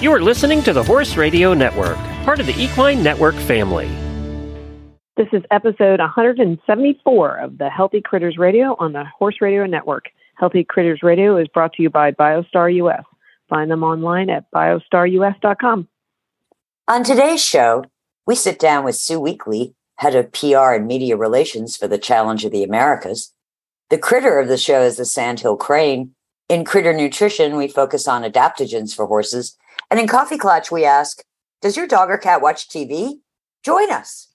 You are listening to the Horse Radio Network, part of the Equine Network family. This is episode 174 of the Healthy Critters Radio on the Horse Radio Network. Healthy Critters Radio is brought to you by BioStar US. Find them online at biostarus.com. On today's show, we sit down with Sue Weekly, head of PR and media relations for the Challenge of the Americas. The critter of the show is the sandhill crane. In critter nutrition, we focus on adaptogens for horses. And in Coffee Clutch, we ask, does your dog or cat watch TV? Join us.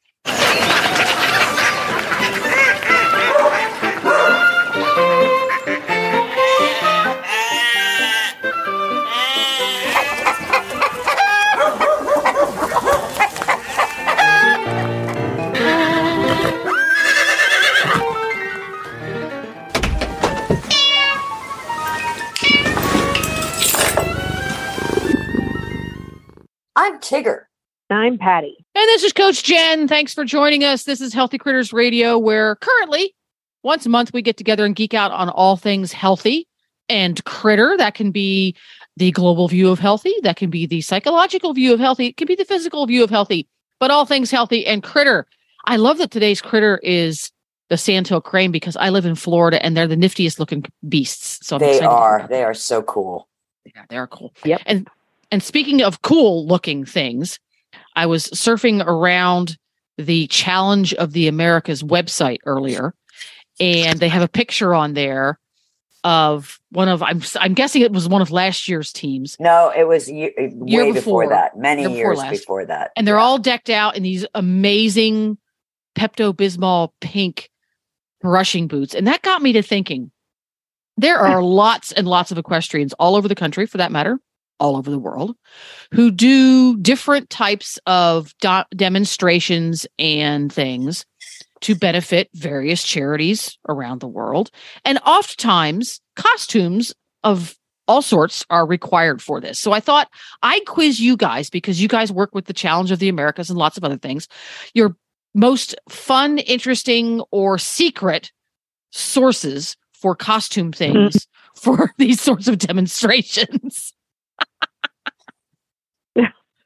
I'm Tigger. I'm Patty. And this is Coach Jen. Thanks for joining us. This is Healthy Critters Radio, where currently once a month we get together and geek out on all things healthy and critter. That can be the global view of healthy, that can be the psychological view of healthy, it can be the physical view of healthy, but all things healthy and critter. I love that today's critter is the sandhill crane because I live in Florida and they're the niftiest looking beasts. So I'm They excited to talk are. They are so cool. Yeah, they're cool. Yep. And and speaking of cool looking things, I was surfing around the Challenge of the Americas website earlier, and they have a picture on there of one of I'm I'm guessing it was one of last year's teams, No, it was year, way before, before. that. Many Year before years last. before that. and they're Yeah. all decked out in these amazing Pepto Bismol pink brushing boots, and that got me to thinking. There are lots and lots of equestrians all over the country, for that matter, all over the world, who do different types of do- demonstrations and things to benefit various charities around the world. And oftentimes, costumes of all sorts are required for this. So I thought I'd quiz you guys because you guys work with the Challenge of the Americas and lots of other things. Your most fun, interesting, or secret sources for costume mm-hmm. things for these sorts of demonstrations.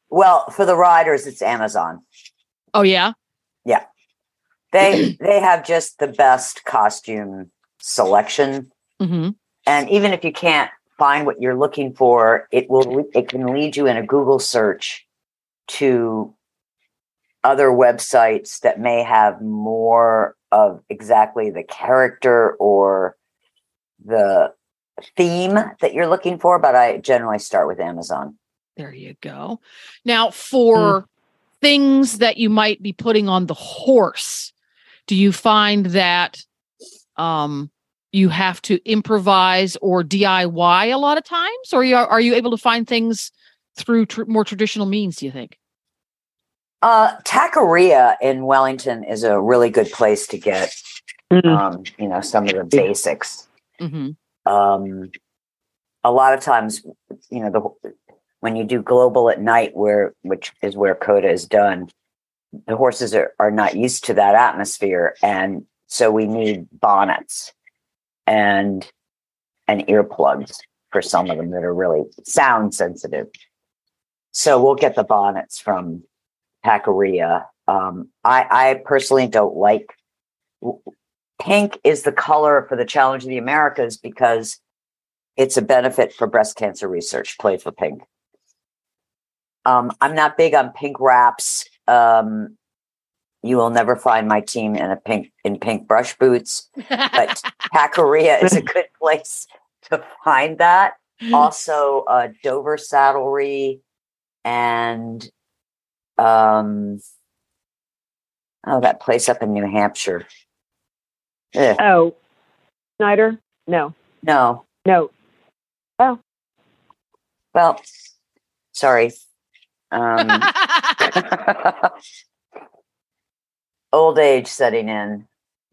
Well, for the riders, it's Amazon. Oh, yeah. Yeah. They they have just the best costume selection, hmm and even if you can't find what you're looking for, it will it can lead you in a Google search to other websites that may have more of exactly the character or the theme that you're looking for. But I generally start with Amazon. There you go. Now, for things that you might be putting on the horse, do you find that um, you have to improvise or DIY a lot of times, or you are you able to find things through tr- more traditional means? Do you think? Uh, Taqueria in Wellington is a really good place to get, Mhm. um, you know, some of the basics. hmm Um, a lot of times, you know, the when you do global at night, where which is where Coda is done, the horses are, are not used to that atmosphere, and so we need bonnets and and earplugs for some of them that are really sound sensitive. So we'll get the bonnets from Taqueria. Um, I, I personally don't like pink is the color for the Challenge of the Americas because it's a benefit for breast cancer research. Play for pink. Um, I'm not big on pink wraps. Um, you will never find my team in a pink in pink brush boots, but Taqueria is a good place to find that. Also, uh, Dover saddlery and um, oh, that place up in New Hampshire. Ugh, Oh, Snyder? No, no, no. Oh, well, sorry. Um, old age setting in.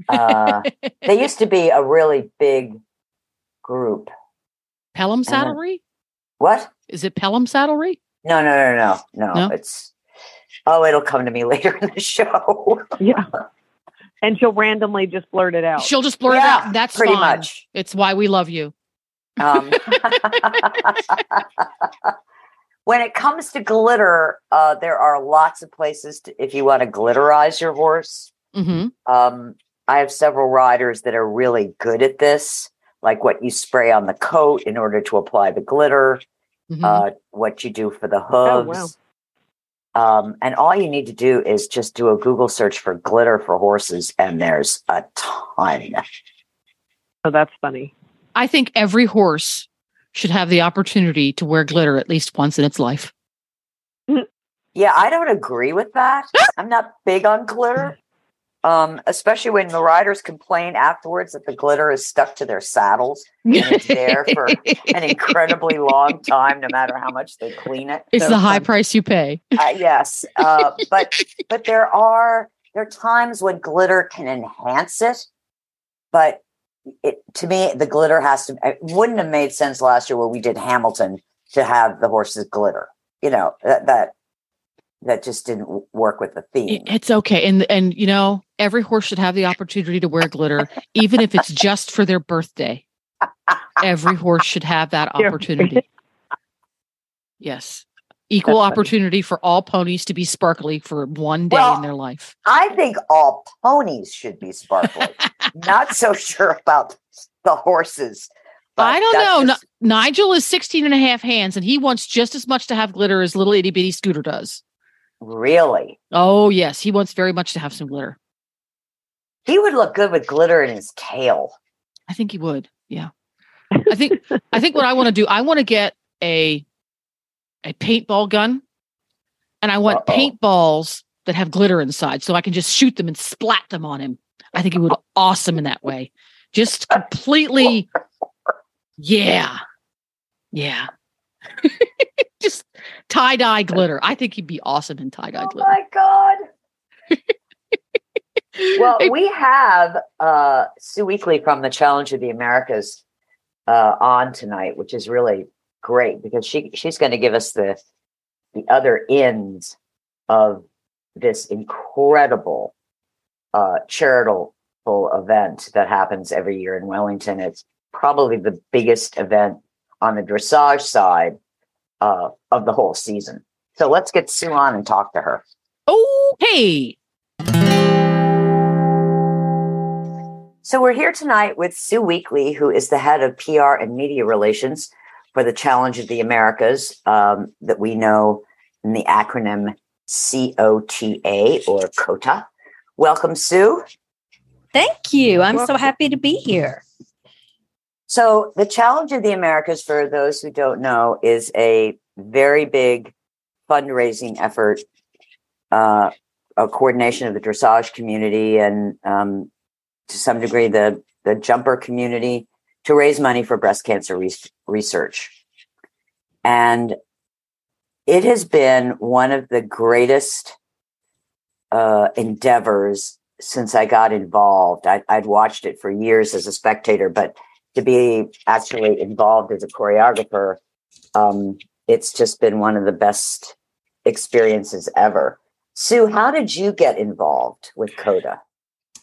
Uh, they used to be a really big group. Pelham then- saddlery? What? Is it Pelham saddlery? No, no, no, no, no. No? It's oh, it'll come to me later in the show. Yeah. And she'll randomly just blurt it out. She'll just blurt it out. That's pretty fine. much. It's why we love you. Um, when it comes to glitter, uh, there are lots of places to, if you want to glitterize your horse. hmm Um, I have several riders that are really good at this, like what you spray on the coat in order to apply the glitter, hmm uh, what you do for the Oh, hooves. Um, and all you need to do is just do a Google search for glitter for horses, and there's a ton. Oh, that's funny. I think every horse should have the opportunity to wear glitter at least once in its life. Yeah, I don't agree with that. I'm not big on glitter, um, especially when the riders complain afterwards that the glitter is stuck to their saddles and it's there for an incredibly long time, no matter how much they clean it. it's So the high fun. price you pay. Uh, yes, uh, but but there are there are times when glitter can enhance it, but it to me the glitter has to. It wouldn't have made sense last year where we did Hamilton to have the horses glitter. You know that that that just didn't work with the theme. It's okay. And and you know, every horse should have the opportunity to wear glitter, even if it's just for their birthday. Every horse should have that opportunity. Yes. Equal That's funny. opportunity for all ponies to be sparkly for one day Well, in their life. I think all ponies should be sparkly. Not so sure about the horses. but I don't know. just- Ni- Nigel is 16 and a half hands and he wants just as much to have glitter as little itty bitty scooter does. really, Oh, yes. He wants very much to have some glitter. he would look good with glitter in his tail. I think he would. Yeah. I think I think what I want to do, I want to get a a paintball gun and I want Uh-oh. paintballs that have glitter inside so I can just shoot them and splat them on him. I think he would awesome in that way. Just completely yeah. Yeah. just tie-dye glitter. I think he'd be awesome in tie-dye glitter. Oh glitter. my god. well, we have uh, Sue Weekly from the Challenge of the Americas uh, on tonight, which is really great because she she's going to give us the the other ends of this incredible uh, charitable event that happens every year in Wellington. It's probably the biggest event on the dressage side uh, of the whole season. So let's get Sue on and talk to her. okay. So we're here tonight with Sue Weekly, who is the head of PR and media relations for the Challenge of the Americas, um, that we know in the acronym COTA or COTA. Welcome, Sue. Thank you. I'm so happy to be here. So the Challenge of the Americas, for those who don't know, is a very big fundraising effort, uh, a coordination of the dressage community and um, to some degree the the jumper community to raise money for breast cancer re- research. And it has been one of the greatest uh, endeavors since I got involved. I, I'd watched it for years as a spectator, but to be actually involved as a choreographer, um, it's just been one of the best experiences ever. Sue, how did you get involved with CODA?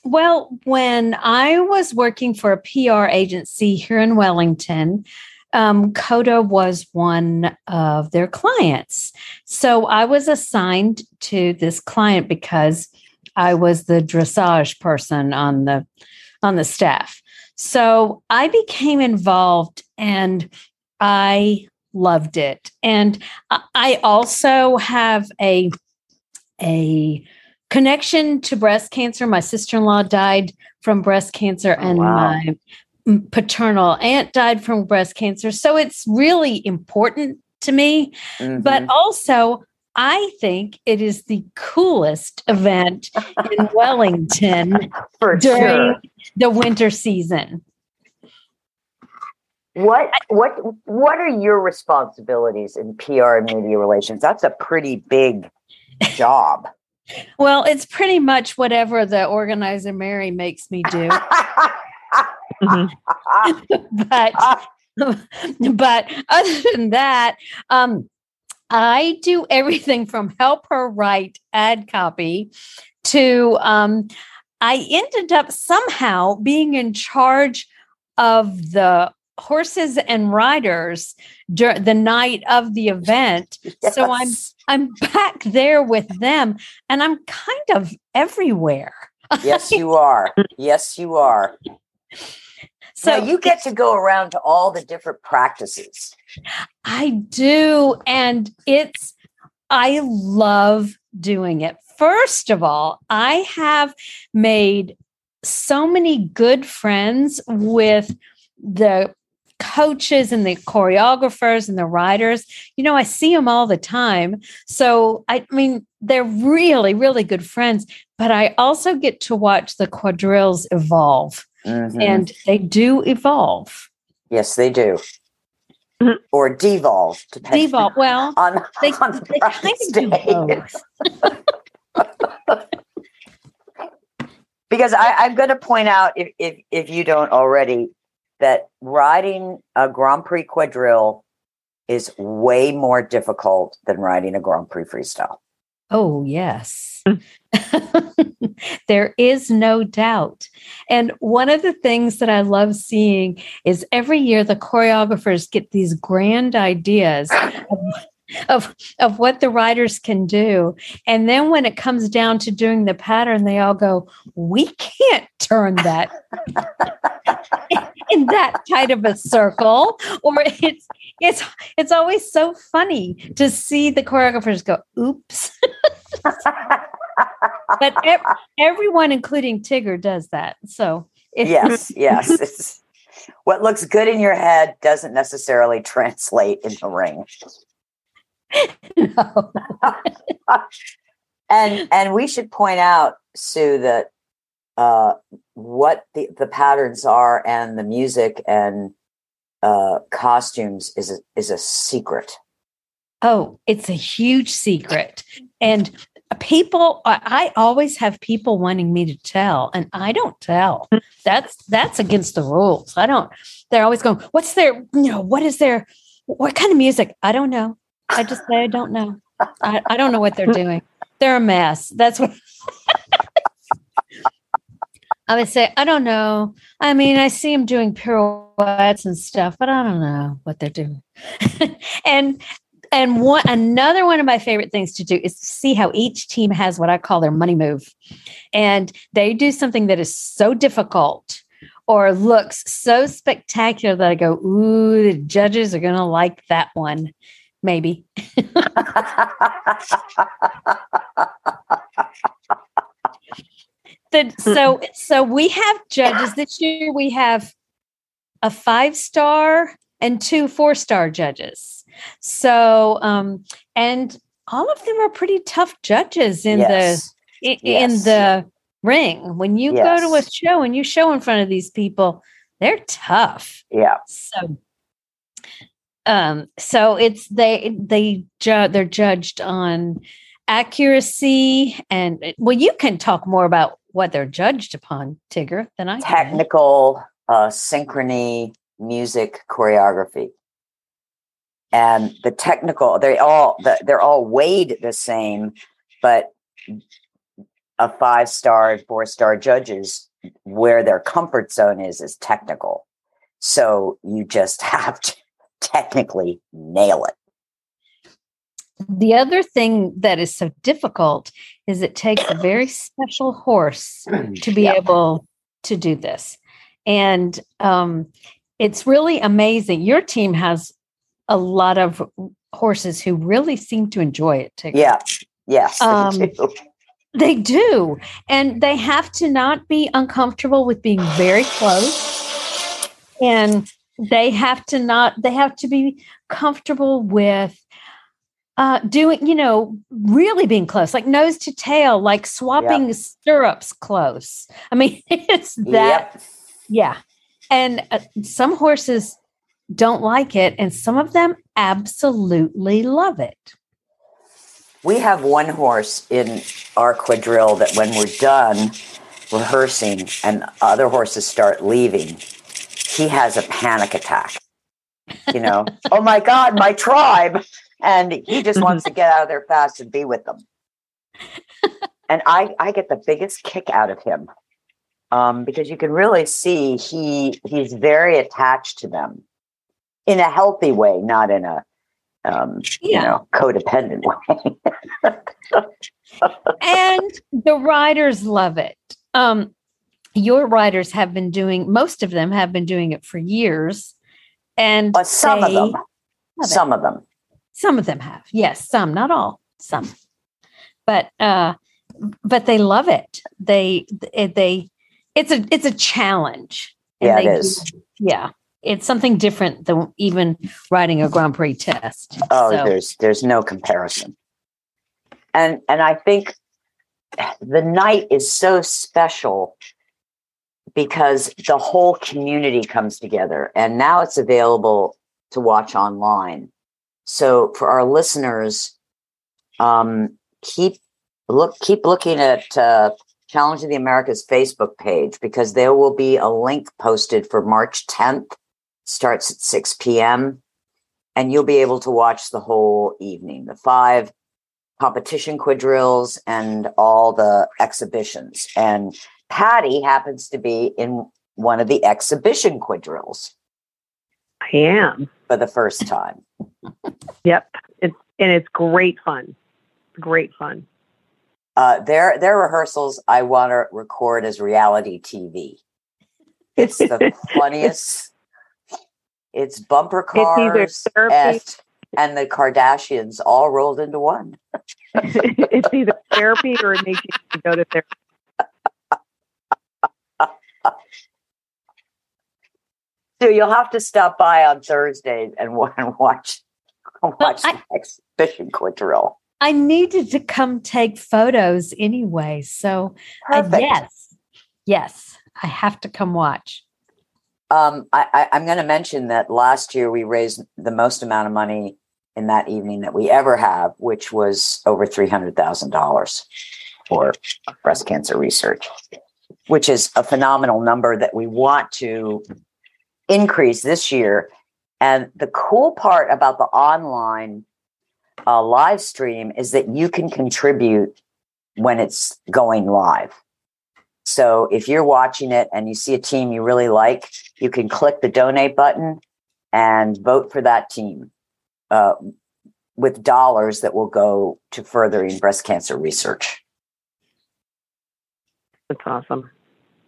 Well, when I was working for a PR agency here in Wellington, um, CODA was one of their clients. So I was assigned to this client because I was the dressage person on the on the staff. So I became involved and I loved it. And I- also have a a connection to breast cancer. My sister in law died from breast cancer, Oh, and wow. my paternal aunt died from breast cancer. So it's really important to me. But Mhm. also, I think it is the coolest event in Wellington for during sure. the winter season. What what what are your responsibilities in PR and media relations? That's a pretty big job. Well, it's pretty much whatever the organizer Mary makes me do. Mhm. but but other than that, um, I do everything from help her write ad copy to um, I ended up somehow being in charge of the horses and riders dur- the night of the event. So I'm I'm back there with them and I'm kind of everywhere. yes, you are. Yes, you are. So So you get to go around to all the different practices. I do. And it's, I love doing it. First of all, I have made so many good friends with the coaches and the choreographers and the writers. You know, I see them all the time. So, I mean, they're really, really good friends, but I also get to watch the quadrilles evolve, Mhm. and they do evolve. yes, they do. Mhm. Or devolve, depending Devolve. Well, on, they, on the they kind of do both. because I, I'm going to point out, if, if if you don't already, that riding a Grand Prix quadrille is way more difficult than riding a Grand Prix freestyle. Oh, yes. there is no doubt. And one of the things that I love seeing is every year the choreographers get these grand ideas of, of what the writers can do. And then when it comes down to doing the pattern, they all go, We can't turn that in that tight of a circle. Or it's it's it's always so funny to see the choreographers go, oops. but ev- everyone, including Tigger, does that. So yes, yes. It's, what looks good in your head doesn't necessarily translate in the ring. No. and and we should point out sue that uh what the the patterns are and the music and uh costumes is a, is a secret Oh, it's a huge secret. And people I, always have people wanting me to tell and I don't tell. That's that's against the rules. I don't they're always going, what's their, you know, what is their what kind of music? I don't know. I just say I don't know. I, I don't know what they're doing. They're a mess. That's what I would say, I don't know. I mean, I see them doing pirouettes and stuff, but I don't know what they're doing. and and one another one of my favorite things to do is see how each team has what I call their money move. And they do something that is so difficult or looks so spectacular that I go, ooh, the judges are gonna like that one. Maybe. The, so so we have judges this year we have a five star and two four star judges so um and all of them are pretty tough judges in yes. the in, Yes. in the ring when you go to a show and you show in front of these people they're tough yeah so um so it's they they ju- they're judged on accuracy and well you can talk more about what they're judged upon tigger than i can. technical uh synchrony music choreography and the technical they all they're all weighed the same but a five star four star judges where their comfort zone is is technical so you just have to technically nail it the other thing that is so difficult is it takes a very special horse to be Yeah. able to do this and um, it's really amazing your team has a lot of horses who really seem to enjoy it Tigger. yeah yes they Um, do. They do. And they have to not be uncomfortable with being very close. And they have to not, they have to be comfortable with uh doing, you know, really being close, like nose to tail, like swapping stirrups close. I mean, it's that Yep. yeah. And uh, some horses don't like it and some of them absolutely love it. We have one horse in our quadrille that when we're done rehearsing and other horses start leaving, he has a panic attack. You know, oh my God, my tribe. And he just wants to get out of there fast and be with them. And I, I get the biggest kick out of him um, because you can really see he he's very attached to them in a healthy way, not in a um, you know codependent way. and the writers love it. Um, your writers have been doing most of them have been doing it for years, and But some of them, some of them, some of them have. Yes some not all some. But uh but they love it. They they it's a it's a challenge. And yeah, it they is. do- yeah. It's something different than even writing a grand prix test. Oh, So, there's there's no comparison. And and I think the night is so special because the whole community comes together and now it's available to watch online. So for our listeners, um, keep look keep looking at uh, Challenge of the Americas Facebook page because there will be a link posted for March 10th. Starts at 6 p.m and you'll be able to watch the whole evening the five competition quadrilles and all the exhibitions and patty happens to be in one of the exhibition quadrilles I am. for the first time Yep. It's and it's great fun. Great fun. uh, their their rehearsals i want to record as reality tv it's the funniest it's bumper It's cars therapy, and, and the kardashians all rolled into one it's either therapy or it makes you go to therapy. So you'll have to stop by on Thursday and, wa- and watch watch I- the exhibition quadrille. i needed to come take photos anyway so uh, yes yes i have to come watch. Um, I, I, I'm going to mention that last year we raised the most amount of money in that evening that we ever have, which was over three hundred thousand dollars for breast cancer research, which is a phenomenal number that we want to increase this year. And the cool part about the online uh, live stream is that you can contribute when it's going live. So if you're watching it and you see a team you really like, you can click the donate button and vote for that team uh, with dollars that will go to furthering breast cancer research. That's awesome.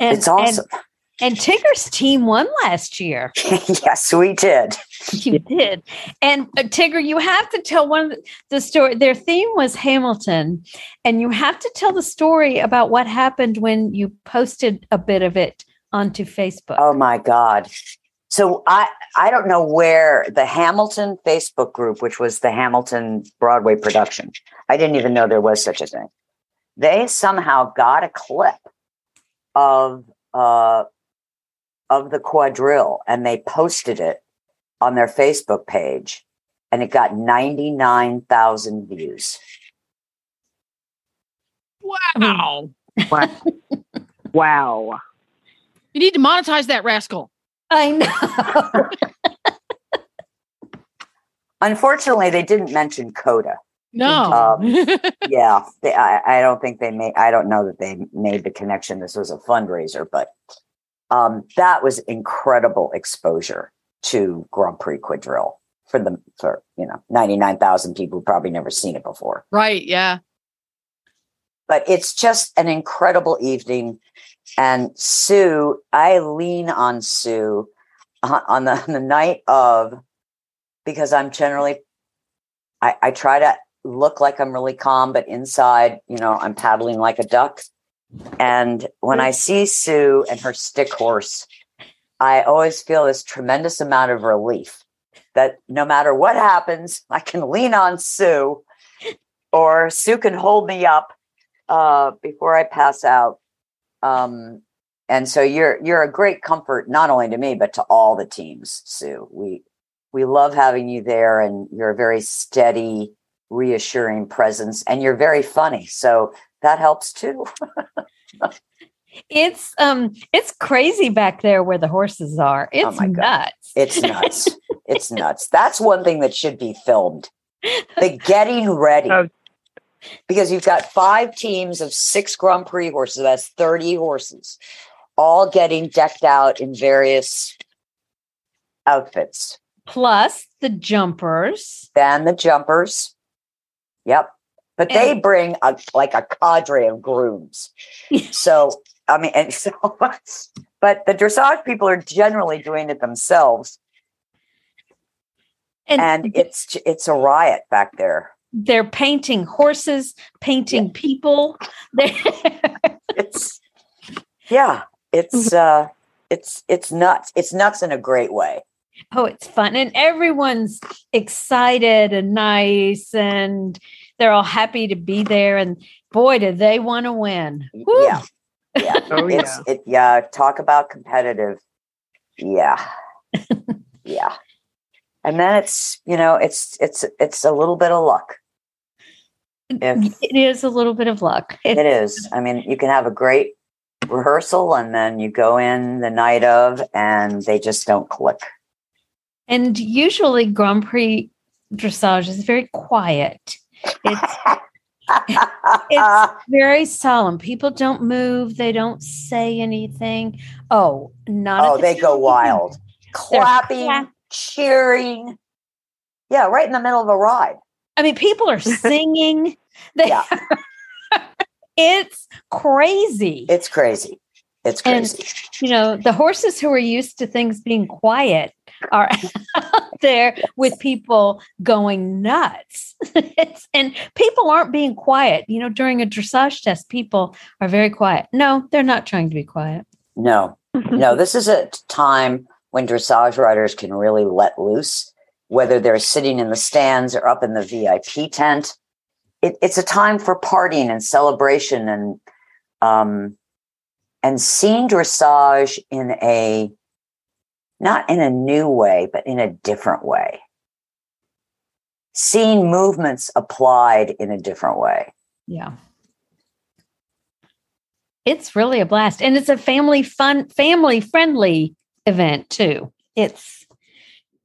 And it's awesome. and, and tigger's team won last year yes, we did. You did. And uh, Tigger, you have to tell one of the, the story. Their theme was Hamilton, and you have to tell the story about what happened when you posted a bit of it onto Facebook. Oh my God. So I I don't know where the Hamilton Facebook group, which was the Hamilton Broadway production, I didn't even know there was such a thing. They somehow got a clip of uh of the quadrille and they posted it on their Facebook page and it got 99,000 views. Wow. Wow. wow. You need to monetize that rascal. I know. Unfortunately, they didn't mention Coda. No. yeah, they, I, I don't think they made. I don't know that they made the connection. This was a fundraiser, but um, that was incredible exposure to Grand Prix Quadrille for the for you know ninety nine thousand people who probably never seen it before. right. Yeah. But it's just an incredible evening, and Sue, I lean on Sue on, on the on the night of because I'm generally I, I try to look like I'm really calm, but inside, you know, I'm paddling like a duck. And when I see Sue and her stick horse, I always feel this tremendous amount of relief that no matter what happens, I can lean on Sue or Sue can hold me up uh, before I pass out. Um, and so you're you're a great comfort not only to me but to all the teams, Sue. We we love having you there, and you're a very steady, reassuring presence, and you're very funny. So that helps too. it's um it's crazy back there where the horses are. It's Oh my God. nuts. It's nuts. it's nuts. That's one thing that should be filmed. The getting ready. Oh. Because you've got five teams of six Grand Prix horses. That's 30 horses. all getting decked out in various outfits. Plus the jumpers. Then the jumpers. Yep. But And- they bring a like a cadre of grooms. So I mean, and so but the dressage people are generally doing it themselves, And, and it's it's a riot back there. they're painting horses, painting people. It's yeah, it's Mm-hmm. uh, it's it's nuts. It's nuts in a great way. Oh, it's fun. And everyone's excited and nice and they're all happy to be there. And boy, do they want to win. Woo. Yeah, yeah. Oh it's yeah. it. Yeah, talk about competitive. Yeah, yeah. And then it's you know it's it's it's a little bit of luck. If It is a little bit of luck. it is, I mean, you can have a great rehearsal and then you go in the night of and they just don't click. And usually Grand Prix dressage is very quiet. It's it's very solemn. People don't move. They don't say anything. Oh, not. oh, the they go wild, They're clapping, cheering. Yeah, right in the middle of a ride. I mean, people are singing. They, Yeah. it's crazy. It's crazy. It's And- crazy. you know, the horses who are used to things being quiet are out there with people going nuts. it's, and people aren't being quiet. You know, during a dressage test, people are very quiet. No, they're not trying to be quiet. no, no, this is a time when dressage riders can really let loose, whether they're sitting in the stands or up in the VIP tent. It, it's a time for partying and celebration and um, and seeing dressage in a not in a new way, but in a different way. Seeing movements applied in a different way. Yeah. It's really a blast. And it's a family fun, family friendly event too. It's,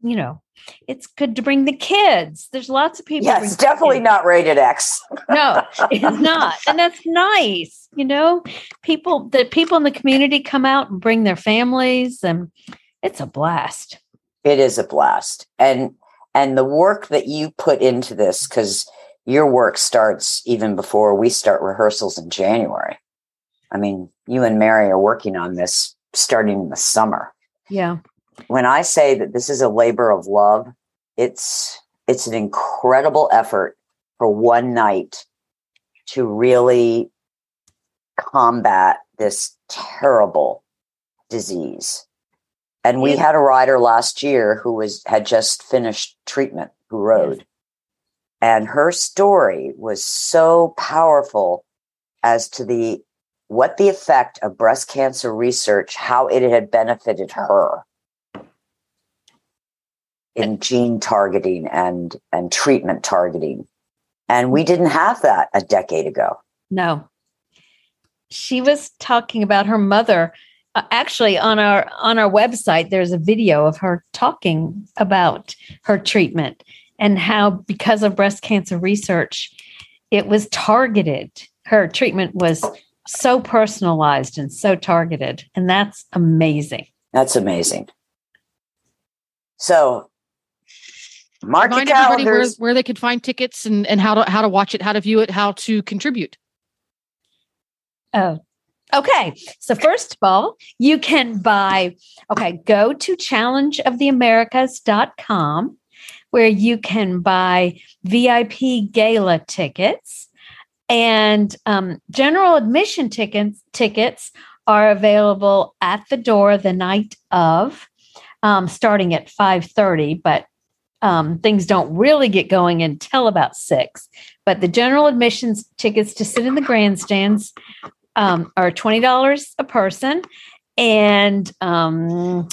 you know, it's good to bring the kids. There's lots of people. Yeah, it's definitely not rated X. No, it's not. And that's nice. You know, people, the people in the community come out and bring their families and it's a blast. It is a blast. And and the work that you put into this cuz your work starts even before we start rehearsals in January. I mean, you and Mary are working on this starting in the summer. Yeah. When I say that this is a labor of love, it's it's an incredible effort for one night to really combat this terrible disease. And we had a rider last year who was had just finished treatment who rode. And her story was so powerful as to the what the effect of breast cancer research, how it had benefited her in gene targeting and and treatment targeting. And we didn't have that a decade ago. No. She was talking about her mother. Uh, actually, on our on our website, there's a video of her talking about her treatment and how, because of breast cancer research, it was targeted. Her treatment was so personalized and so targeted, and that's amazing. That's amazing. So mark your Remind everybody where, where they could find tickets and, and how to how to watch it, how to view it, how to contribute. Oh, okay. So, first of all, you can buy, okay, go to challengeoftheamericas.com where you can buy VIP gala tickets and um, general admission tickets. Tickets are available at the door the night of, um, starting at five thirty. But um, things don't really get going until about six. But the general admissions tickets to sit in the grandstands um, are twenty dollars a person, and um,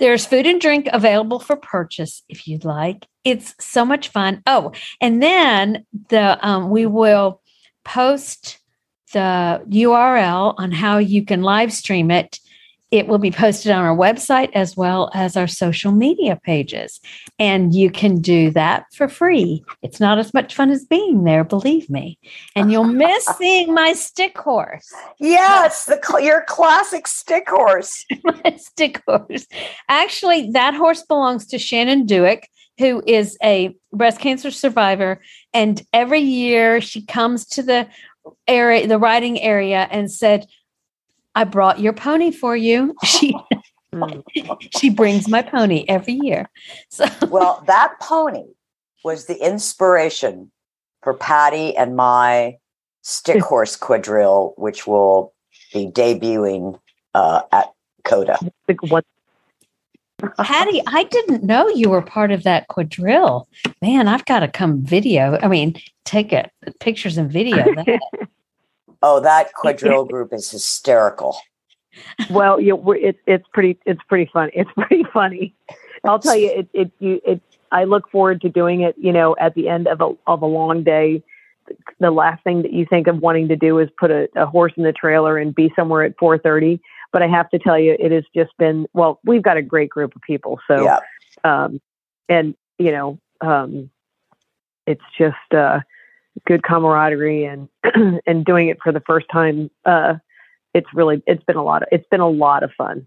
there's food and drink available for purchase if you'd like. It's so much fun. Oh, and then the um, we will post the URL on how you can live stream it it will be posted on our website as well as our social media pages. And you can do that for free. It's not as much fun as being there, believe me. And you'll miss seeing my stick horse. Yes, the cl- your classic stick horse. my stick horse. Actually, that horse belongs to Shannon Dewick, who is a breast cancer survivor. And every year she comes to the area, the riding area, and said, I brought your pony for you. She Mm. she brings my pony every year. So Well, that pony was the inspiration for Patty and my stick horse quadrille, which will be debuting uh, at Coda. Like, what Patty, I didn't know you were part of that quadrille. Man, I've got to come video. I mean, take it pictures and video that. Oh, that quadrille group is hysterical. well, you we're, it, it's pretty it's pretty funny. It's pretty funny. I'll tell you, it it you it. I look forward to doing it. You know, at the end of a of a long day, the last thing that you think of wanting to do is put a, a horse in the trailer and be somewhere at four thirty. But I have to tell you, it has just been well. We've got a great group of people, so Yeah. um, and you know, um, it's just uh, good camaraderie and and doing it for the first time. Uh, it's really it's been a lot of it's been a lot of fun.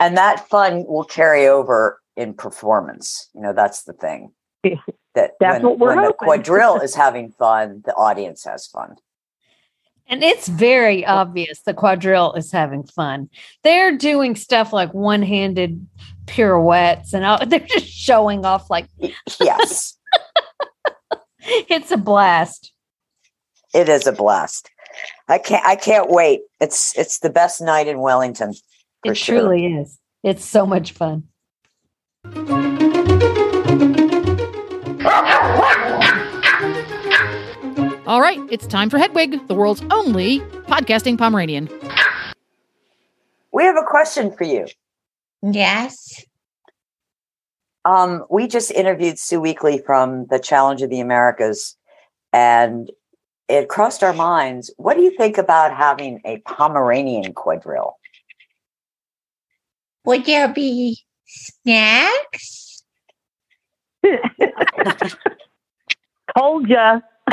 And that fun will carry over in performance. You know, that's the thing. That That's when, what we're when the quadrille is having fun, the audience has fun. And it's very obvious the quadrille is having fun. They're doing stuff like one handed pirouettes and all, they're just showing off like Yes, it's a blast. it is a blast. I can't. I can't wait. It's it's the best night in Wellington. For it sure. truly is. It's so much fun. All right, it's time for Hedwig, the world's only podcasting Pomeranian. We have a question for you. Yes. Um, we just interviewed Sue Weekly from the Challenge of the Americas, and it crossed our minds. What do you think about having a Pomeranian quadrille? Would there be snacks? Told ya.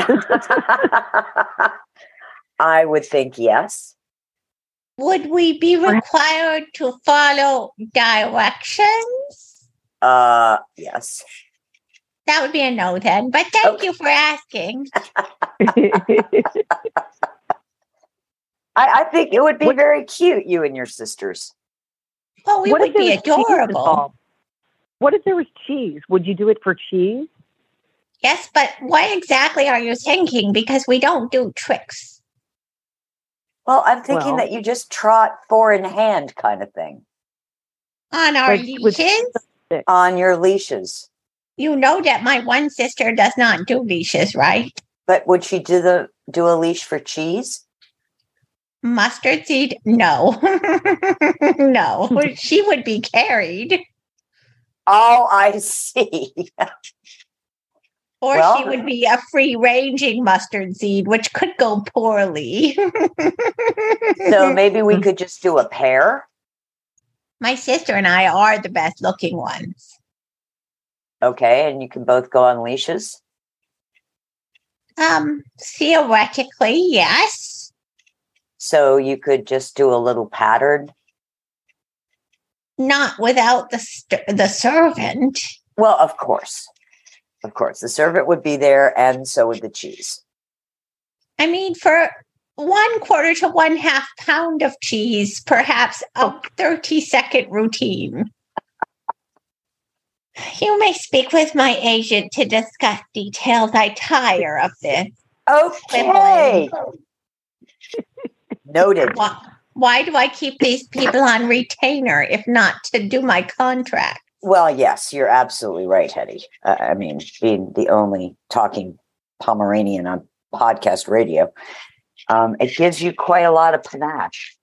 I would think yes. Would we be required to follow directions? Uh, yes. That would be a no then, but thank Okay. you for asking. I, I think it would be What- very cute, you and your sisters. Well, we What would if there be was cheese adorable. What if there was cheese? Would you do it for cheese? Yes, but what exactly are you thinking? Because we don't do tricks. Well, I'm thinking Well- that you just trot four in hand kind of thing On our Like, leashes, on your leashes. you know that my one sister does not do leashes, right? But would she do the do a leash for cheese? Mustard seed? No. no. she would be carried. Oh, I see. Or Well- she would be a free ranging mustard seed, which could go poorly. so maybe we could just do a pair. My sister and I are the best looking ones. Okay, and you can both go on leashes. Um, theoretically, yes. So you could just do a little pattern. Not without the st- the servant. Well, of course. Of course. The servant would be there and so would the cheese. I mean, for one quarter to one half pound of cheese, perhaps a 30 second routine. You may speak with my agent to discuss details. I tire of this. Okay. Noted. Why, why do I keep these people on retainer if not to do my contract? Well, yes, you're absolutely right, Hetty. Uh, I mean, being the only talking Pomeranian on podcast radio, um, it gives you quite a lot of panache.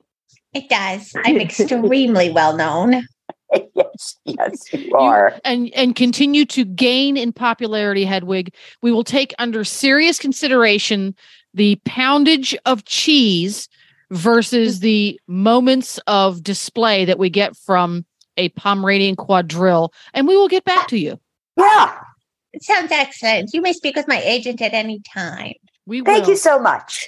It does. I'm extremely well known. yes, yes, you are. and and continue to gain in popularity hedwig we will take under serious consideration the poundage of cheese versus the moments of display that we get from a Pomeranian quadrille. And we will get back to you. Yeah. It sounds excellent. You may speak with my agent at any time. We Thank will. you so much.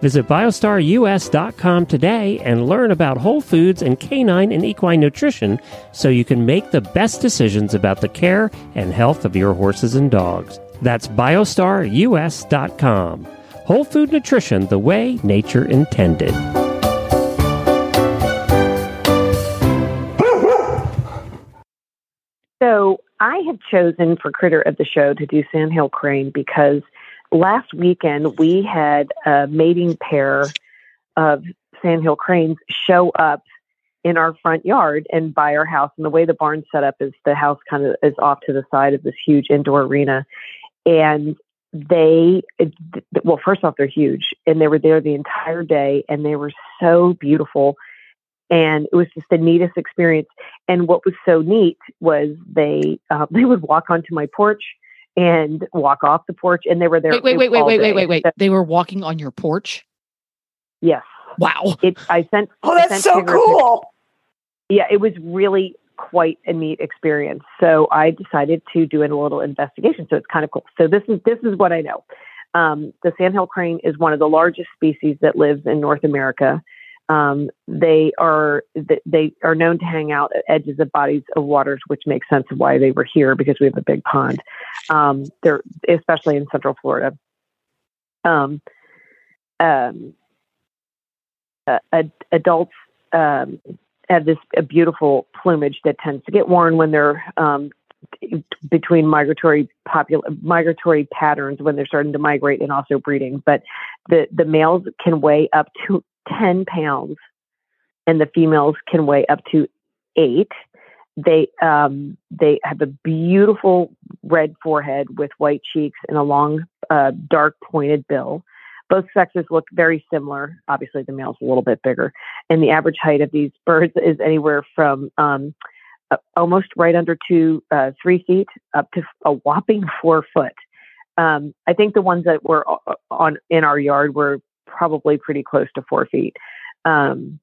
Visit biostarus.com today and learn about whole foods and canine and equine nutrition so you can make the best decisions about the care and health of your horses and dogs. That's biostarus.com. Whole food nutrition the way nature intended. So I have chosen for Critter of the Show to do Sandhill Crane because last weekend we had a mating pair of Sandhill Cranes show up in our front yard and by our house. And the way the barn's set up is the house kind of is off to the side of this huge indoor arena. And they, well, first off, they're huge and they were there the entire day and they were so beautiful. And it was just the neatest experience. And what was so neat was they, uh, they would walk onto my porch and walk off the porch and they were there. Wait, wait, wait, wait, all wait, wait, wait, wait. So, They were walking on your porch. yes. Wow. It, I sent, Oh, that's sent so Tigger a picture. cool. yeah, it was really quite a neat experience. So I decided to do a little investigation. So it's kind of cool. So this is this is what I know. Um, the sandhill crane is one of the largest species that lives in North America. Um, they are they are known to hang out at edges of bodies of waters, which makes sense of why they were here because we have a big pond. Um, they're especially in Central Florida. Um, um, uh, ad- adults um, have this a beautiful plumage that tends to get worn when they're um, between migratory popul- migratory patterns when they're starting to migrate and also breeding. But the the males can weigh up to ten pounds, and the females can weigh up to eight. They um, they have a beautiful red forehead with white cheeks and a long, uh, dark pointed bill. Both sexes look very similar. Obviously, the male's a little bit bigger, and the average height of these birds is anywhere from um, almost right under two, uh, three feet, up to a whopping four foot. Um, I think the ones that were on in our yard were probably pretty close to four feet. Um,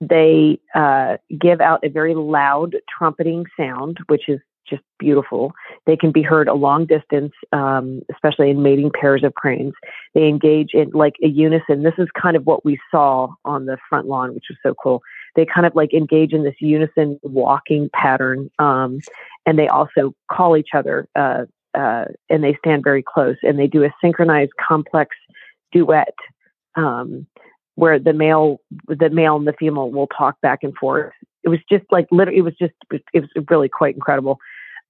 they uh, give out a very loud trumpeting sound, which is just beautiful. They can be heard a long distance, um, especially in mating pairs of cranes. They engage in like a unison. This is kind of what we saw on the front lawn, which was so cool. They kind of like engage in this unison walking pattern, um, and they also call each other, uh, uh, and they stand very close, and they do a synchronized complex duet. Um, where the male, the male and the female will talk back and forth. It was just like literally, it was just, it was really quite incredible.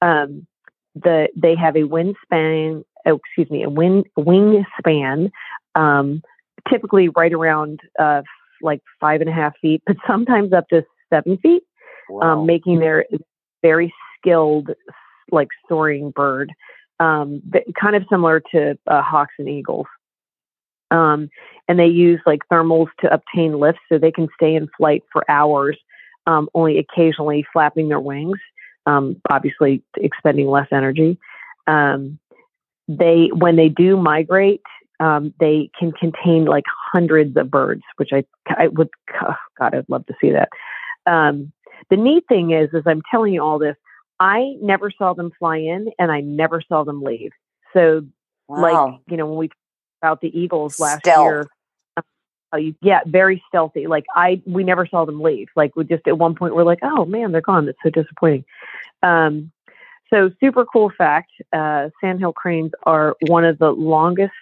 Um, the they have a wingspan, oh, excuse me, a wing wingspan, um, typically right around uh, like five and a half feet, but sometimes up to seven feet, Wow. um, making their very skilled like soaring bird, um, kind of similar to uh, hawks and eagles. Um, and they use like thermals to obtain lift so they can stay in flight for hours, um, only occasionally flapping their wings, um, obviously expending less energy. Um, they, when they do migrate, um, they can contain like hundreds of birds, which I, I would, oh, God, I'd love to see that. Um, the neat thing is, as I'm telling you all this, I never saw them fly in and I never saw them leave. So wow. like you know when we about the eagles last Stealth. year. Uh, yeah very stealthy. Like i we never saw them leave. Like we just at one point we're like oh man they're gone. That's so disappointing. Um so super cool fact uh sandhill cranes are one of the longest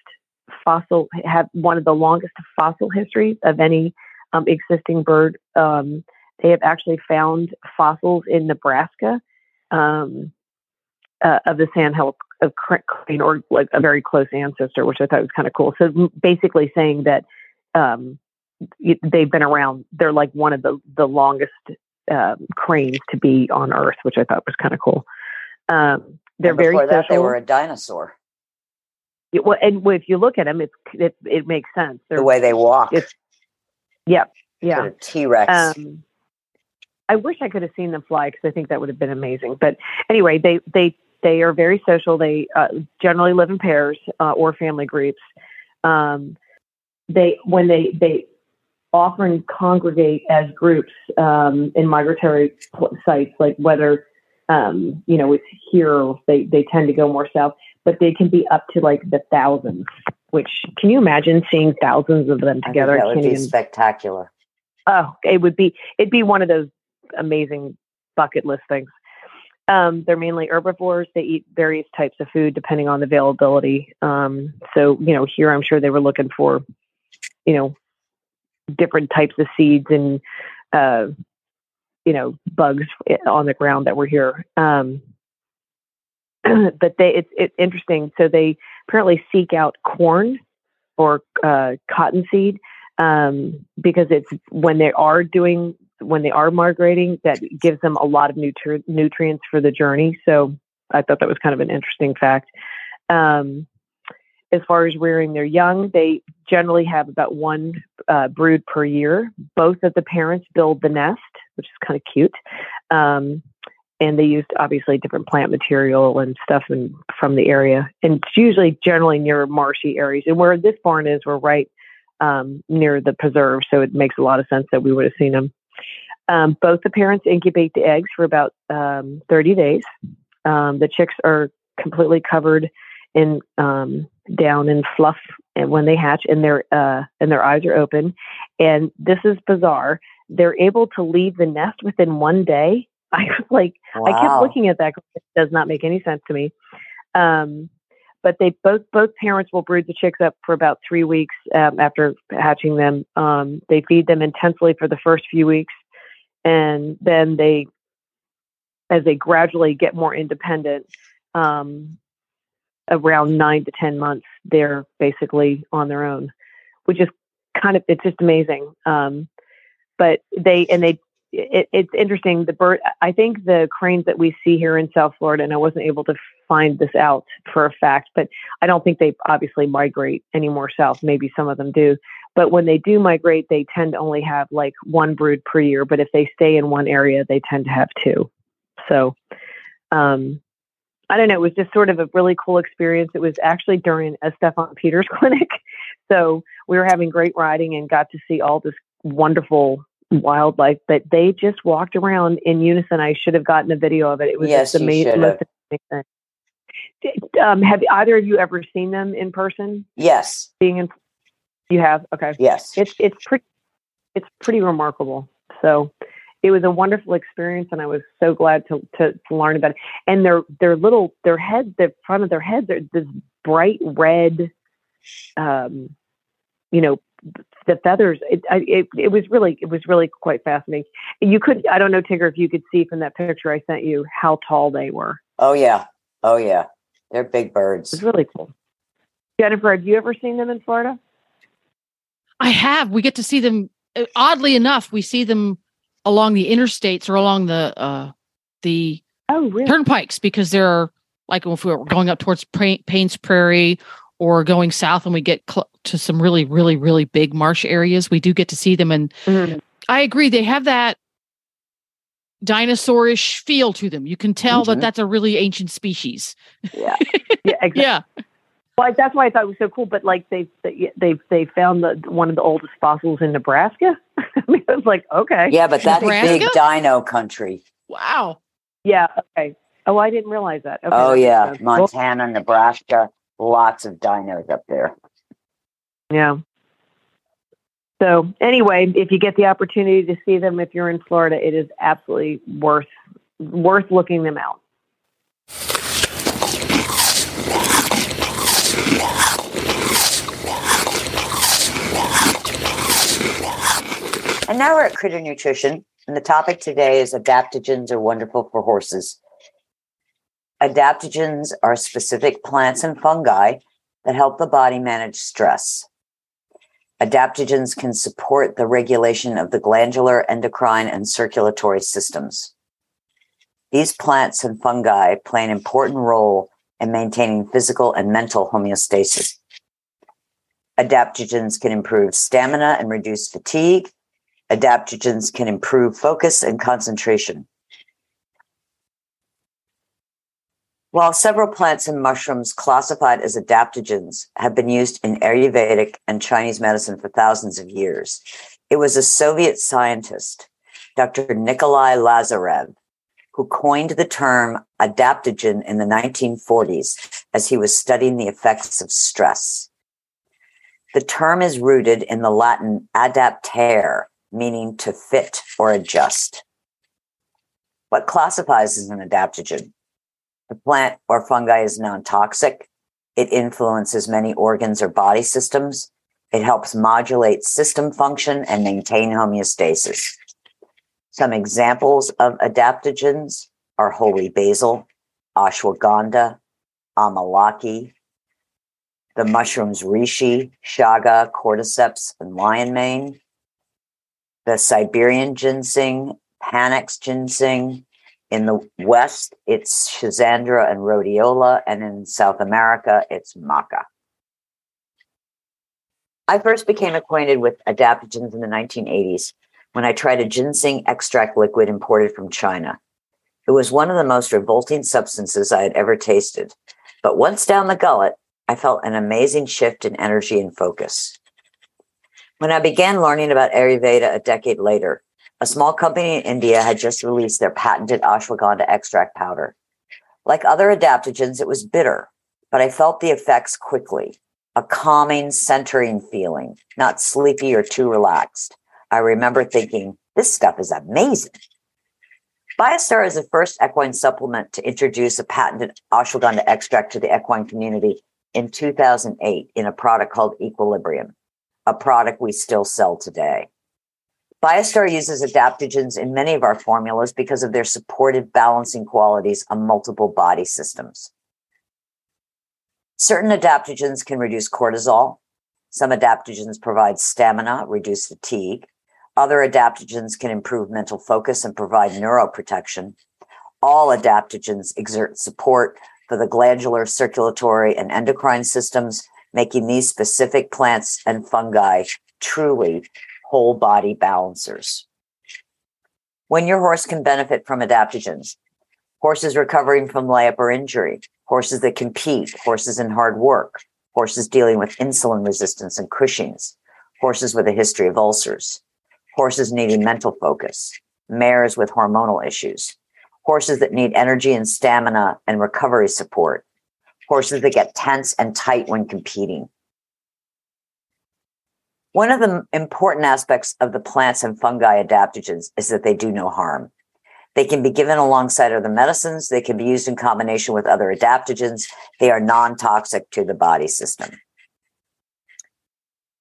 fossil have one of the longest fossil histories of any um, existing bird. Um, they have actually found fossils in Nebraska um, uh, of the sandhill of crane or like a very close ancestor, which I thought was kind of cool. So basically saying that um, they've been around. They're like one of the the longest um, cranes to be on Earth, which I thought was kind of cool. Um, they're very that, social. they were a dinosaur. Yeah, well, and if you look at them, it's it, it makes sense. They're, the way they walk. It's, yeah, yeah. T Rex. Um, I wish I could have seen them fly because I think that would have been amazing. But anyway, they they they are very social. They uh, generally live in pairs uh, or family groups. Um, they when they they often congregate as groups um, in migratory sites, like whether um, you know it's here or they they tend to go more south, but they can be up to like the thousands. Which can you imagine seeing thousands of them together? that would be spectacular. Oh, it would be it'd be one of those amazing bucket list things. Um, they're mainly herbivores. They eat various types of food depending on the availability. Um, so, you know, here I'm sure they were looking for, you know, different types of seeds and, uh, you know, bugs on the ground that were here. Um, but they, it's, it's interesting. So they apparently seek out corn or uh, cottonseed um, because it's when they are doing when they are migrating that gives them a lot of nutri- nutrients for the journey. So I thought that was kind of an interesting fact. Um, as far as rearing their young, they generally have about one uh, brood per year. Both of the parents build the nest, which is kind of cute. Um, and they used obviously different plant material and stuff in, from the area. And it's usually generally near marshy areas. And where this barn is, we're right um, near the preserve. So it makes a lot of sense that we would have seen them. Um, both the parents incubate the eggs for about um, 30 days. Um, the chicks are completely covered in um, down in fluff and when they hatch and their uh, and their eyes are open. And this is bizarre. They're able to leave the nest within one day. I was like, wow. I kept looking at that. It does not make any sense to me. Um, but they both both parents will brood the chicks up for about three weeks um, after hatching them. Um, they feed them intensely for the first few weeks, and then they, as they gradually get more independent, um, around nine to ten months, they're basically on their own, which is kind of it's just amazing. Um, but they and they it, it's interesting. The bird, I think the cranes that we see here in South Florida, and I wasn't able to find this out for a fact, but I don't think they obviously migrate any more south. Maybe some of them do, but when they do migrate, they tend to only have like one brood per year. But if they stay in one area, they tend to have two. So, um, I don't know. It was just sort of a really cool experience. It was actually during a Steffen Peters clinic, so we were having great riding and got to see all this wonderful wildlife, but they just walked around in unison. I should have gotten a video of it. It was yes, just amazing. Most amazing um, have either of you ever seen them in person? Yes. Being in, you have. Okay. Yes. It's it's pretty it's pretty remarkable. So it was a wonderful experience, and I was so glad to to, to learn about it. And their their little their head, the front of their head, they're this bright red, um, you know, the feathers. It, it it was really it was really quite fascinating. You could I don't know Tigger if you could see from that picture I sent you how tall they were. Oh yeah, oh yeah, they're big birds. It's really cool. Jennifer, have you ever seen them in Florida? I have. We get to see them. uh, Oddly enough, we see them along the interstates or along the uh, the Oh, really? turnpikes because they're like if we we're going up towards Pa- Paynes Prairie or going south and we get cl- to some really, really, really big marsh areas, we do get to see them. And Mhm. I agree, they have that dinosaurish feel to them. You can tell Mhm. that that's a really ancient species. Yeah. Yeah. Exactly. Yeah. Like that's why I thought it was so cool. But like they they they, they found the one of the oldest fossils in Nebraska. I mean, I was like, okay. Yeah, but that's Nebraska? big dino country. Wow. Yeah. Okay. Oh, I didn't realize that. Okay, oh yeah, sense. Well, Montana, Nebraska, lots of dinos up there. Yeah. So anyway, if you get the opportunity to see them, if you're in Florida, it is absolutely worth worth looking them out. And now we're at Critter Nutrition, and the topic today is adaptogens are wonderful for horses. Adaptogens are specific plants and fungi that help the body manage stress. Adaptogens can support the regulation of the glandular, endocrine, and circulatory systems. These plants and fungi play an important role in maintaining physical and mental homeostasis. Adaptogens can improve stamina and reduce fatigue. Adaptogens can improve focus and concentration. While several plants and mushrooms classified as adaptogens have been used in Ayurvedic and Chinese medicine for thousands of years, it was a Soviet scientist, Dr. Nikolai Lazarev, who coined the term adaptogen in the 1940s as he was studying the effects of stress. The term is rooted in the Latin adaptare, meaning to fit or adjust. What classifies as an adaptogen? The plant or fungi is non toxic. It influences many organs or body systems. It helps modulate system function and maintain homeostasis. Some examples of adaptogens are holy basil, ashwagandha, amalaki, the mushrooms reishi, chaga, cordyceps, and lion mane, the Siberian ginseng, panax ginseng, in the West, it's Schizandra and Rhodiola, and in South America, it's Maca. I first became acquainted with adaptogens in the 1980s when I tried a ginseng extract liquid imported from China. It was one of the most revolting substances I had ever tasted. But once down the gullet, I felt an amazing shift in energy and focus. When I began learning about Ayurveda a decade later, a small company in India had just released their patented ashwagandha extract powder. Like other adaptogens, it was bitter, but I felt the effects quickly. A calming, centering feeling, not sleepy or too relaxed. I remember thinking, this stuff is amazing. Biostar is the first equine supplement to introduce a patented ashwagandha extract to the equine community in 2008 in a product called Equilibrium, a product we still sell today. Biostar uses adaptogens in many of our formulas because of their supportive balancing qualities on multiple body systems. Certain adaptogens can reduce cortisol. Some adaptogens provide stamina, reduce fatigue. Other adaptogens can improve mental focus and provide neuroprotection. All adaptogens exert support for the glandular, circulatory, and endocrine systems, making these specific plants and fungi truly whole body balancers. When your horse can benefit from adaptogens, horses recovering from layup or injury, horses that compete, horses in hard work, horses dealing with insulin resistance and Cushing's, horses with a history of ulcers, horses needing mental focus, mares with hormonal issues, horses that need energy and stamina and recovery support, horses that get tense and tight when competing, one of the important aspects of the plants and fungi adaptogens is that they do no harm. They can be given alongside other medicines. They can be used in combination with other adaptogens. They are non toxic to the body system.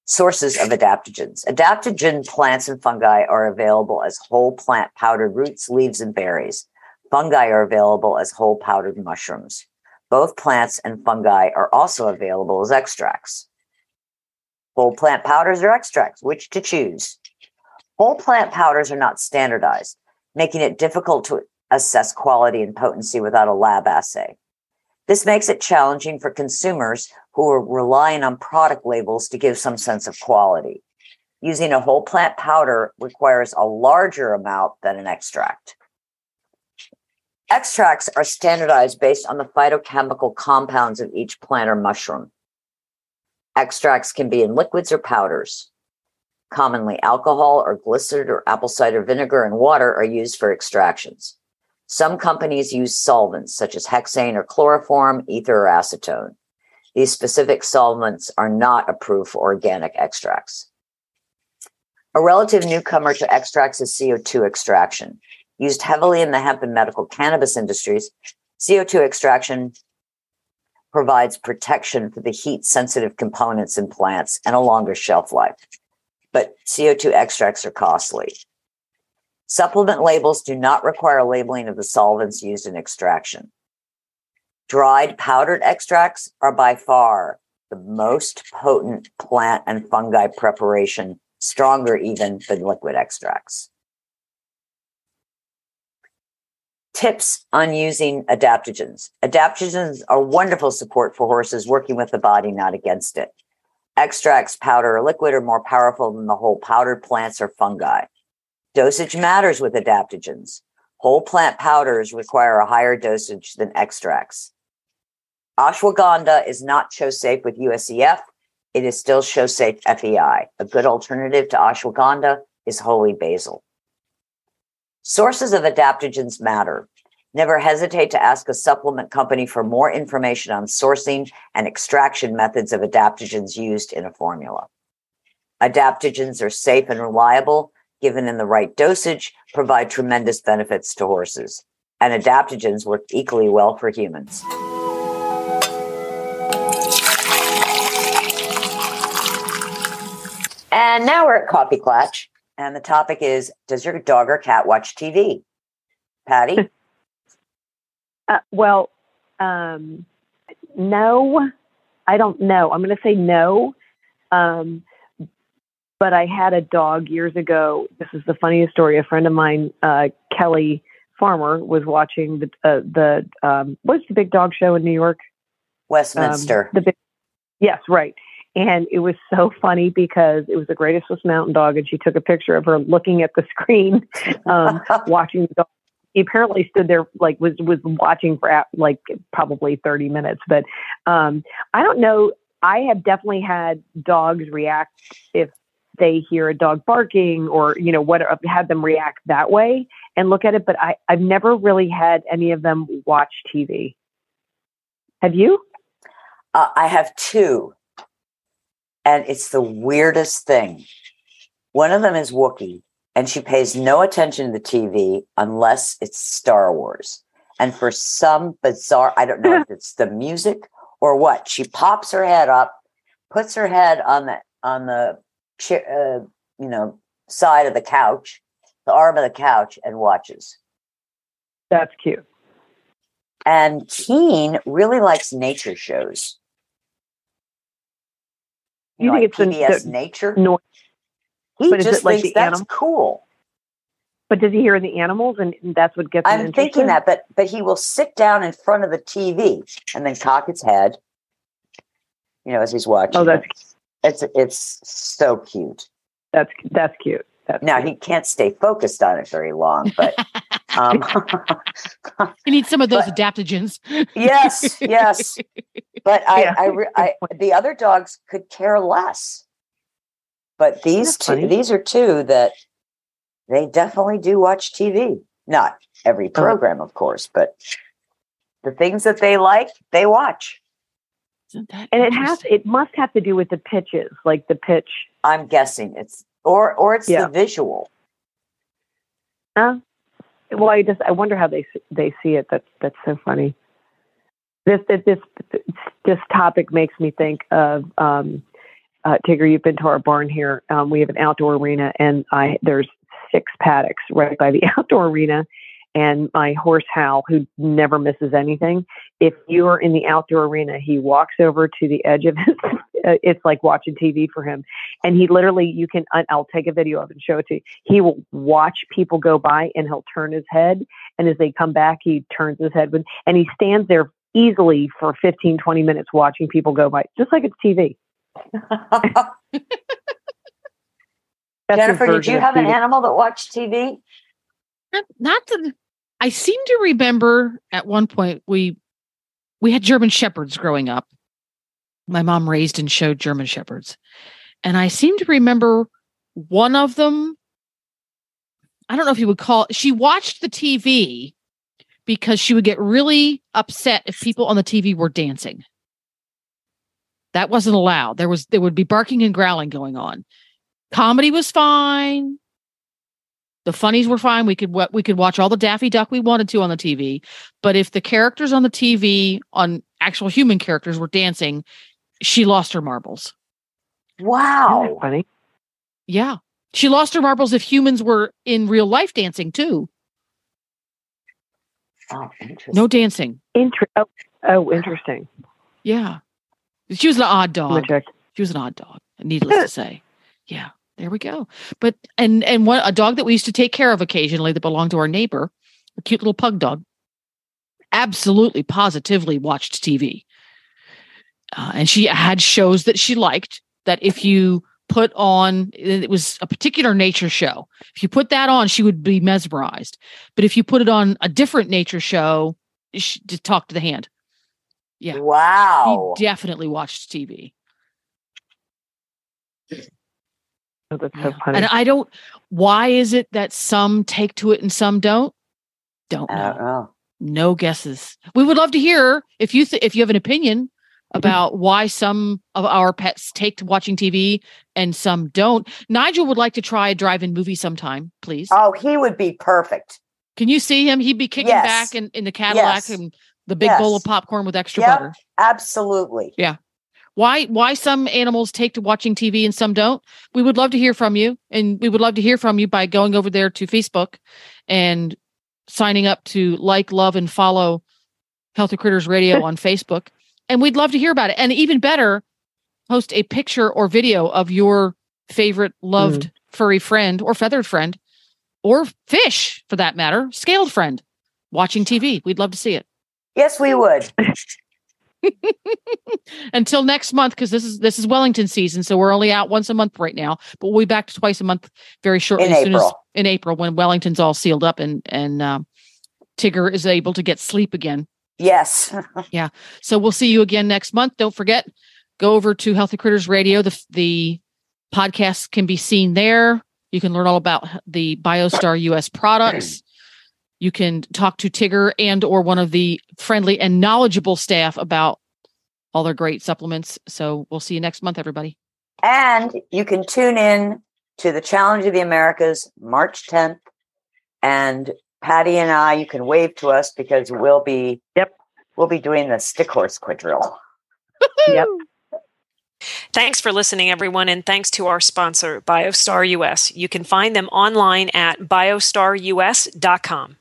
Sources of adaptogens. Adaptogen plants and fungi are available as whole plant powdered roots, leaves, and berries. Fungi are available as whole powdered mushrooms. Both plants and fungi are also available as extracts whole plant powders or extracts, which to choose. Whole plant powders are not standardized, making it difficult to assess quality and potency without a lab assay. This makes it challenging for consumers who are relying on product labels to give some sense of quality. Using a whole plant powder requires a larger amount than an extract. Extracts are standardized based on the phytochemical compounds of each plant or mushroom. Extracts can be in liquids or powders. Commonly, alcohol or glycerin or apple cider vinegar and water are used for extractions. Some companies use solvents such as hexane or chloroform, ether, or acetone. These specific solvents are not approved for organic extracts. A relative newcomer to extracts is CO2 extraction. Used heavily in the hemp and medical cannabis industries, CO2 extraction provides protection for the heat sensitive components in plants and a longer shelf life. but CO2 extracts are costly. Supplement labels do not require labeling of the solvents used in extraction. Dried powdered extracts are by far the most potent plant and fungi preparation, stronger even than liquid extracts. Tips on using adaptogens. Adaptogens are wonderful support for horses working with the body, not against it. Extracts, powder, or liquid are more powerful than the whole powdered plants or fungi. Dosage matters with adaptogens. Whole plant powders require a higher dosage than extracts. Ashwagandha is not show safe with USEF. It is still show safe FEI. A good alternative to ashwagandha is holy basil. Sources of adaptogens matter. Never hesitate to ask a supplement company for more information on sourcing and extraction methods of adaptogens used in a formula. Adaptogens are safe and reliable, given in the right dosage, provide tremendous benefits to horses. And adaptogens work equally well for humans. And now we're at Coffee Klatch, and the topic is Does your dog or cat watch TV? Patty? Uh, well, um, no, I don't know. I'm going to say no. Um, but I had a dog years ago. This is the funniest story. A friend of mine, uh, Kelly Farmer, was watching the uh, the um, what's the big dog show in New York? Westminster. Um, the big, yes, right. And it was so funny because it was the greatest Swiss Mountain Dog, and she took a picture of her looking at the screen, um, watching the dog. He apparently stood there like was was watching for like probably thirty minutes. But um, I don't know. I have definitely had dogs react if they hear a dog barking or you know what had them react that way and look at it. But I I've never really had any of them watch TV. Have you? Uh, I have two and it's the weirdest thing. One of them is Wookie, and she pays no attention to the TV unless it's Star Wars. And for some bizarre, I don't know if it's the music or what, she pops her head up, puts her head on the on the chair, uh, you know, side of the couch, the arm of the couch, and watches. That's cute. And Keen really likes nature shows. You, you know, think like it's PBS the, Nature? No, he but just like thinks that's animal? cool. But does he hear the animals, and that's what gets? Him interested? I'm thinking that, but but he will sit down in front of the TV and then cock his head, you know, as he's watching. Oh, that's it. it's it's so cute. That's that's cute. That's now cute. he can't stay focused on it very long, but um, you need some of those but, adaptogens. yes, yes. But I, yeah. I, I, I, the other dogs could care less. But these That's two, funny. these are two that they definitely do watch TV. Not every uh-huh. program, of course, but the things that they like, they watch. And it has, it must have to do with the pitches, like the pitch. I'm guessing it's, or or it's yeah. the visual. Uh, well, I just I wonder how they they see it. That's that's so funny. This this this topic makes me think of um, uh, Tigger. You've been to our barn here. Um, we have an outdoor arena, and I there's six paddocks right by the outdoor arena. And my horse Hal, who never misses anything, if you are in the outdoor arena, he walks over to the edge of his. it's like watching TV for him, and he literally you can. I'll take a video of it and show it to you. He will watch people go by, and he'll turn his head, and as they come back, he turns his head, and he stands there easily for 15, 20 minutes watching people go by, just like it's TV. Jennifer, did you have an animal that watched TV? Not that I seem to remember at one point we we had German shepherds growing up. My mom raised and showed German shepherds. And I seem to remember one of them I don't know if you would call she watched the TV because she would get really upset if people on the TV were dancing. That wasn't allowed. There was there would be barking and growling going on. Comedy was fine. The funnies were fine. We could we could watch all the Daffy Duck we wanted to on the TV, but if the characters on the TV on actual human characters were dancing, she lost her marbles. Wow, funny. Yeah. She lost her marbles if humans were in real life dancing too. Oh, interesting. No dancing. Inter- oh, oh, interesting. Yeah. She was an odd dog. She was an odd dog, needless to say. Yeah, there we go. But and and one a dog that we used to take care of occasionally that belonged to our neighbor, a cute little pug dog, absolutely positively watched TV. Uh, and she had shows that she liked that if you put on it was a particular nature show. If you put that on, she would be mesmerized. But if you put it on a different nature show, she just talk to the hand. Yeah. Wow. He definitely watched TV. Oh, that's Yeah. so funny. And I don't. Why is it that some take to it and some don't? Don't I know. don't know. No guesses. We would love to hear if you th- if you have an opinion Mm-hmm. about why some of our pets take to watching TV and some don't. Nigel would like to try a drive-in movie sometime, please. Oh, he would be perfect. Can you see him? He'd be kicking Yes. back in, in the Cadillac Yes. and the big bowl of popcorn with extra Yep. butter. Absolutely. Yeah. Why why some animals take to watching TV and some don't. We would love to hear from you, and we would love to hear from you by going over there to Facebook and signing up to like, love, and follow Healthy Critters Radio on Facebook. And we'd love to hear about it. And even better, post a picture or video of your favorite loved furry friend or feathered friend or fish for that matter, scaled friend watching TV. We'd love to see it. Yes, we would. until next month because this is this is Wellington season, so we're only out once a month right now. But we'll be back to twice a month very shortly. In as soon as in April when Wellington's all sealed up and and um, Tigger is able to get sleep again. Yes. Yeah. So we'll see you again next month. Don't forget, go over to Healthy Critters Radio. The the podcast can be seen there. You can learn all about the BioStar US products. You can talk to Tigger and or one of the friendly and knowledgeable staff about all their great supplements. So we'll see you next month, everybody. And you can tune in to the Challenge of the Americas March 10th. And Patty and I, you can wave to us because we'll be Yep. we'll be doing the stick horse quadrille. Yep. Thanks for listening, everyone, and thanks to our sponsor, BioStar US. You can find them online at biostarus.com.